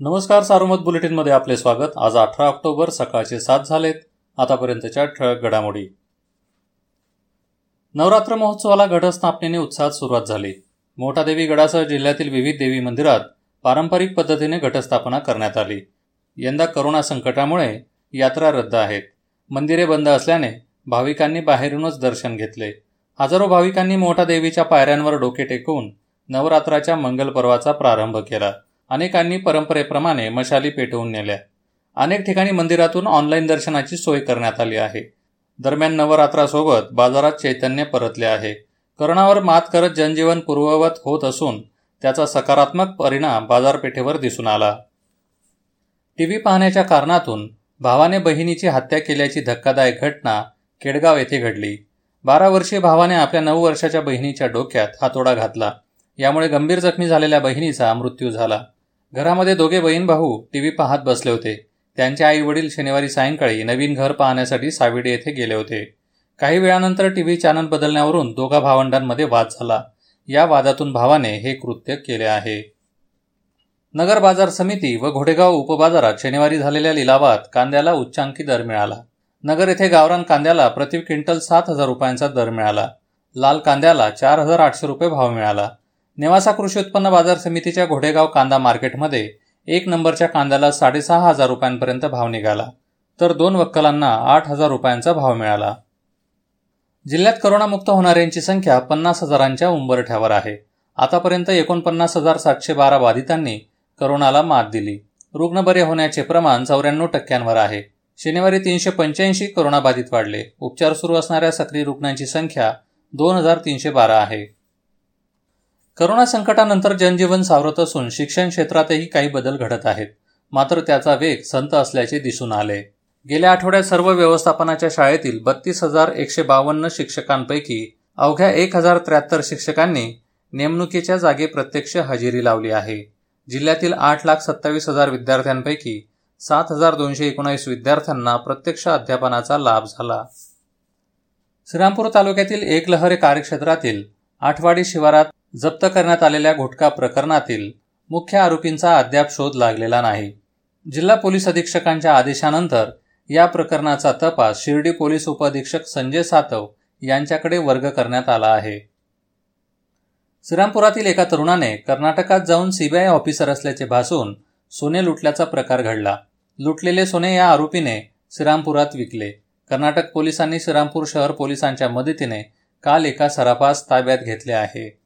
नमस्कार सारोमत बुलेटिनमध्ये आपले स्वागत. आज अठरा ऑक्टोबर सकाळचे सात झालेत. आतापर्यंतच्या ठळक घडामोडी. नवरात्र महोत्सवाला घटस्थापनेने उत्साहात सुरुवात झाली. मोठादेवी गडासह जिल्ह्यातील विविध देवी मंदिरात पारंपरिक पद्धतीने घटस्थापना करण्यात आली. यंदा करोना संकटामुळे यात्रा रद्द आहेत. मंदिरे बंद असल्याने भाविकांनी बाहेरूनच दर्शन घेतले. हजारो भाविकांनी मोठा देवीच्या पायऱ्यांवर डोके टेकवून नवरात्राच्या मंगल पर्वाचा प्रारंभ केला. अनेकांनी परंपरेप्रमाणे मशाली पेटवून नेल्या. अनेक ठिकाणी मंदिरातून ऑनलाईन दर्शनाची सोय करण्यात आली आहे. दरम्यान नवरात्रासोबत बाजारात चैतन्य परतले आहे. करोनावर मात करत जनजीवन पूर्ववत होत असून त्याचा सकारात्मक परिणाम बाजारपेठेवर दिसून आला. टी व्ही पाहण्याच्या कारणातून भावाने बहिणीची हत्या केल्याची धक्कादायक घटना केडगाव येथे घडली. बारा वर्षीय भावाने आपल्या नऊ वर्षाच्या बहिणीच्या डोक्यात हातोडा घातला. यामुळे गंभीर जखमी झालेल्या बहिणीचा मृत्यू झाला. घरामध्ये दोघे बहीण भाऊ टीव्ही पाहत बसले होते. त्यांचे आई वडील शनिवारी सायंकाळी नवीन घर पाहण्यासाठी साविडी येथे गेले होते. काही वेळानंतर टीव्ही चॅनल बदलण्यावरून दोघा भावंडांमध्ये वाद झाला. या वादातून भावाने हे कृत्य केले आहे. नगर बाजार समिती व घोडेगाव उपबाजारात शनिवारी झालेल्या लिलावात कांद्याला उच्चांकी दर मिळाला. नगर येथे गावरान कांद्याला प्रति क्विंटल सात हजार रुपयांचा दर मिळाला. लाल कांद्याला चार हजार आठशे रुपये भाव मिळाला. नेवासा कृषी उत्पन्न बाजार समितीच्या घोडेगाव कांदा मार्केटमध्ये एक नंबरच्या कांद्याला साडेसहा हजार रुपयांपर्यंत भाव निघाला. तर दोन वक्कलांना आठ हजार रुपयांचा भाव मिळाला. जिल्ह्यात करोनामुक्त होणाऱ्यांची संख्या पन्नास हजारांच्या उंबरठ्यावर आहे. आतापर्यंत एकोणपन्नास हजार सातशे बारा बाधितांनी करोनाला मात दिली. रुग्ण बरे होण्याचे प्रमाण चौऱ्याण्णव टक्क्यांवर आहे. शनिवारी तीनशे पंच्याऐंशी करोनाबाधित वाढले. उपचार सुरू असणाऱ्या सक्रिय रुग्णांची संख्या दोन हजार तीनशे बारा आहे. करोना संकटानंतर जनजीवन सावरत असून शिक्षण क्षेत्रातही काही बदल घडत आहेत. मात्र त्याचा वेग संत असल्याचे दिसून आले. गेल्या आठवड्यात सर्व व्यवस्थापनाच्या शाळेतील बत्तीस हजार एकशे बावन्न शिक्षकांपैकी अवघ्या एक हजार त्र्याहत्तर शिक्षकांनी नेमणुकीच्या जागी प्रत्यक्ष हजेरी लावली आहे. जिल्ह्यातील आठ लाख सत्तावीस हजार विद्यार्थ्यांपैकी सात हजार दोनशे एकोणावीस विद्यार्थ्यांना प्रत्यक्ष अध्यापनाचा लाभ झाला. श्रीरामपूर तालुक्यातील एकलहरे कार्यक्षेत्रातील आठवाडी शिवारात जप्त करण्यात आलेल्या घोटका प्रकरणातील मुख्य आरोपींचा अद्याप शोध लागलेला नाही. जिल्हा पोलीस अधीक्षकांच्या आदेशानंतर या प्रकरणाचा तपास शिर्डी पोलीस उपअधीक्षक संजय सातव यांच्याकडे वर्ग करण्यात आला आहे. श्रीरामपुरातील एका तरुणाने कर्नाटकात जाऊन सीबीआय ऑफिसर असल्याचे भासून सोने लुटल्याचा प्रकार घडला. लुटलेले सोने या आरोपीने श्रीरामपुरात विकले. कर्नाटक पोलिसांनी श्रीरामपूर शहर पोलिसांच्या मदतीने काल एका सराफास ताब्यात घेतले आहे.